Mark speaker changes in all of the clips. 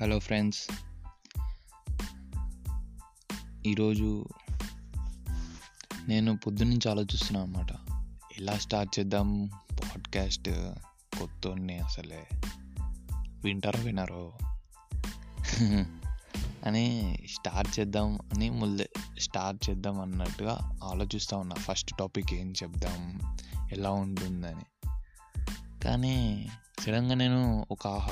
Speaker 1: Hello friends ఈరోజు నేను పొద్దున్నుంచి ఆలోచిస్తున్నాను అనమాట ఎలా స్టార్ట్ చేద్దాం? పాడ్కాస్ట్ కొత్తోడిని అసలే. వింటారో వినరో? అని స్టార్ట్ చేద్దాం అని ముందే స్టార్ట్ చేద్దాం అన్నట్టుగా ఆలోచిస్తూ ఉన్నా. ఫస్ట్ టాపిక్ ఏం చెప్దాం? ఎలా ఉంటుందని. కానీ సడన్గా నేను ఒక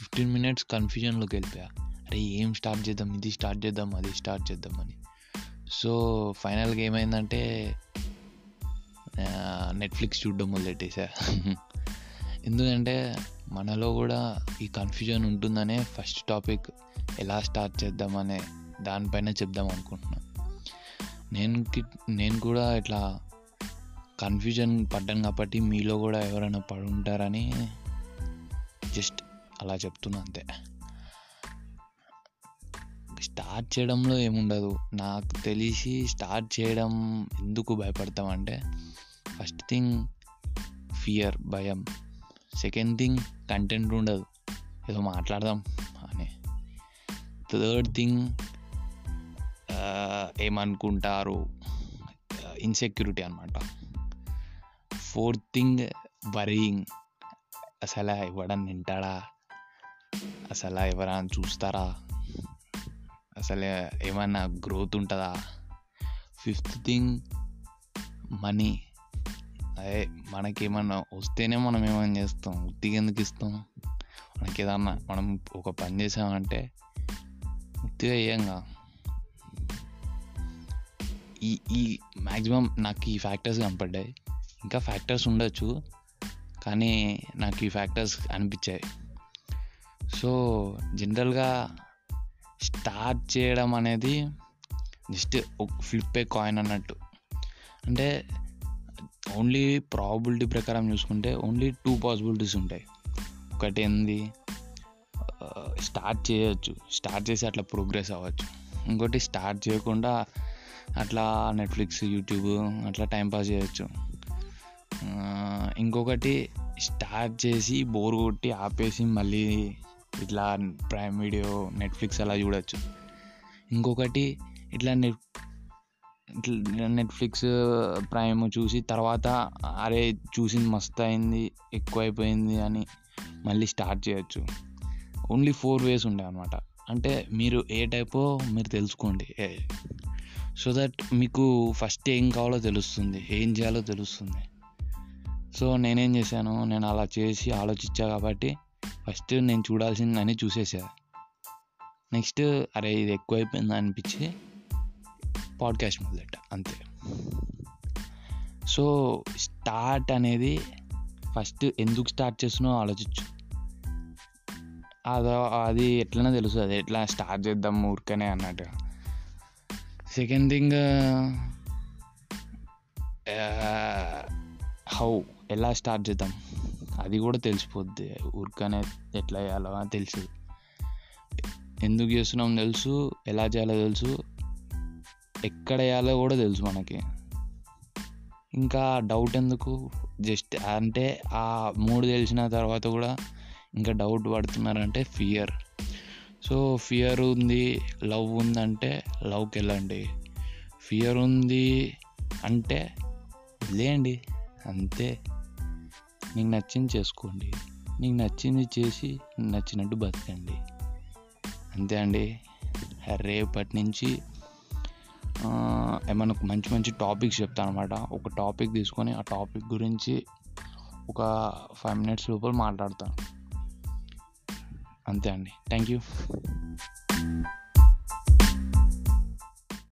Speaker 1: ఫిఫ్టీన్ మినిట్స్ కన్ఫ్యూజన్లోకి వెళ్ళిపోయా. అరే ఏం స్టార్ట్ చేద్దాం? ఇది స్టార్ట్ చేద్దాం? అది స్టార్ట్ చేద్దాం అని. సో ఫైనల్గా ఏమైందంటే నెట్ఫ్లిక్స్ చూడడం మొదలెట్టేసా. ఎందుకంటే మనలో కూడా ఈ కన్ఫ్యూజన్ ఉంటుందనే ఫస్ట్ టాపిక్ ఎలా స్టార్ట్ చేద్దామనే దానిపైన చెప్దాం అనుకుంటున్నా. నేను నేను కూడా ఇట్లా కన్ఫ్యూజన్ పడ్డాను కాబట్టి మీలో కూడా ఎవరైనా పడి ఉంటారని జస్ట్ అలా చెప్తున్నా అంతే. స్టార్ట్ చేయడంలో ఏముండదు. నాకు తెలిసి స్టార్ట్ చేయడం ఎందుకు భయపడతామంటే ఫస్ట్ థింగ్ ఫియర్ భయం. సెకండ్ థింగ్ కంటెంట్ ఉండదు. ఏదో మాట్లాడదాం అని. థర్డ్ థింగ్ ఏమనుకుంటారు? ఇన్సెక్యూరిటీ అనమాట ఫోర్త్ థింగ్ వరీయింగ్. అసలు ఇవ్వడం తింటాడా అసలు ఎవరైనా చూస్తారా? అసలు ఏమైనా గ్రోత్ ఉంటుందా? Fifth thing money. అదే మనకేమన్నా వస్తేనే మనం ఏమైనా చేస్తాం? ఉత్తికి ఎందుకు ఇస్తాం? మనకి ఏదన్నా మనం ఒక పని చేసామంటే ఉత్తిగా వేయంగా ఈ ఈ మ్యాక్సిమం నాకు ఈ ఫ్యాక్టర్స్ కనపడ్డాయి. ఇంకా ఫ్యాక్టర్స్ ఉండొచ్చు కానీ నాకు ఈ ఫ్యాక్టర్స్ అనిపించాయి. సో జనరల్గా స్టార్ట్ చేయడం అనేది జస్ట్ ఒక ఫ్లిప్ ఏ కాయిన్ అన్నట్టు. అంటే ఓన్లీ ప్రాబిలిటీ ప్రకారం చూసుకుంటే ఓన్లీ టూ పాసిబిలిటీస్ ఉంటాయి. ఒకటి ఏంది? స్టార్ట్ చేయొచ్చు. స్టార్ట్ చేసి అట్లా ప్రోగ్రెస్ అవ్వచ్చు. ఇంకోటి స్టార్ట్ చేయకుండా అట్లా నెట్ఫ్లిక్స్ యూట్యూబ్ అట్లా టైంపాస్ చేయొచ్చు. ఇంకొకటి స్టార్ట్ చేసి బోర్ కొట్టి ఆపేసి మళ్ళీ ఇట్లా ప్రైమ్ వీడియో నెట్ఫ్లిక్స్ అలా చూడొచ్చు. ఇంకొకటి ఇట్లా నెట్ ఇట్లా నెట్ఫ్లిక్స్ ప్రైమ్ చూసి తర్వాత అరే చూసింది మస్తు అయింది ఎక్కువైపోయింది అని మళ్ళీ స్టార్ట్ చేయొచ్చు. ఓన్లీ ఫోర్ వేస్ ఉండే అనమాట అంటే మీరు ఏ టైపో మీరు తెలుసుకోండి సో దట్ మీకు ఫస్ట్ ఏం కావాలో తెలుస్తుంది ఏం చేయాలో తెలుస్తుంది. సో నేనేం చేశాను నేను అలా చేసి ఆలోచించా కాబట్టి ఫస్ట్ నేను చూడాల్సిందని చూసేసా. నెక్స్ట్ అరే ఇది ఎక్కువైపోయింది అనిపించి పాడ్కాస్ట్ మొదలెట్ట అంతే. సో స్టార్ట్ అనేది ఫస్ట్ ఎందుకు స్టార్ట్ చేస్తున్నావు ఆలోచించు. అదో అది ఎట్లనే తెలుసు అది ఎట్లా స్టార్ట్ చేద్దాం ఊరికనే అన్నట్టుగా సెకండ్ థింగ్ హౌ ఎలా స్టార్ట్ చేద్దాం? అది కూడా తెలిసిపోద్ది. ఊరికనే ఎట్లా చేయాలో అని తెలుసు ఎందుకు చేస్తున్నాం తెలుసు ఎలా చేయాలో తెలుసు ఎక్కడ వేయాలో కూడా తెలుసు మనకి. ఇంకా డౌట్ ఎందుకు? జస్ట్ అంటే ఆ మూడు తెలిసిన తర్వాత కూడా ఇంకా డౌట్ పడుతున్నారంటే ఫియర్ సో ఫియర్ ఉంది లవ్ ఉందంటే లవ్కి వెళ్ళండి. ఫియర్ ఉంది అంటే లేండి అంతే. నీకు నచ్చింది చేసుకోండి. నీకు నచ్చింది చేసి నచ్చినట్టు బతకండి. అంతే అండి. రేపటి నుంచి ఏమైనా మంచి మంచి టాపిక్స్ చెప్తాను అనమాట ఒక టాపిక్ తీసుకొని ఆ టాపిక్ గురించి ఒక ఫైవ్ మినిట్స్ లోపల మాట్లాడతాను. అంతే అండి. Thank you.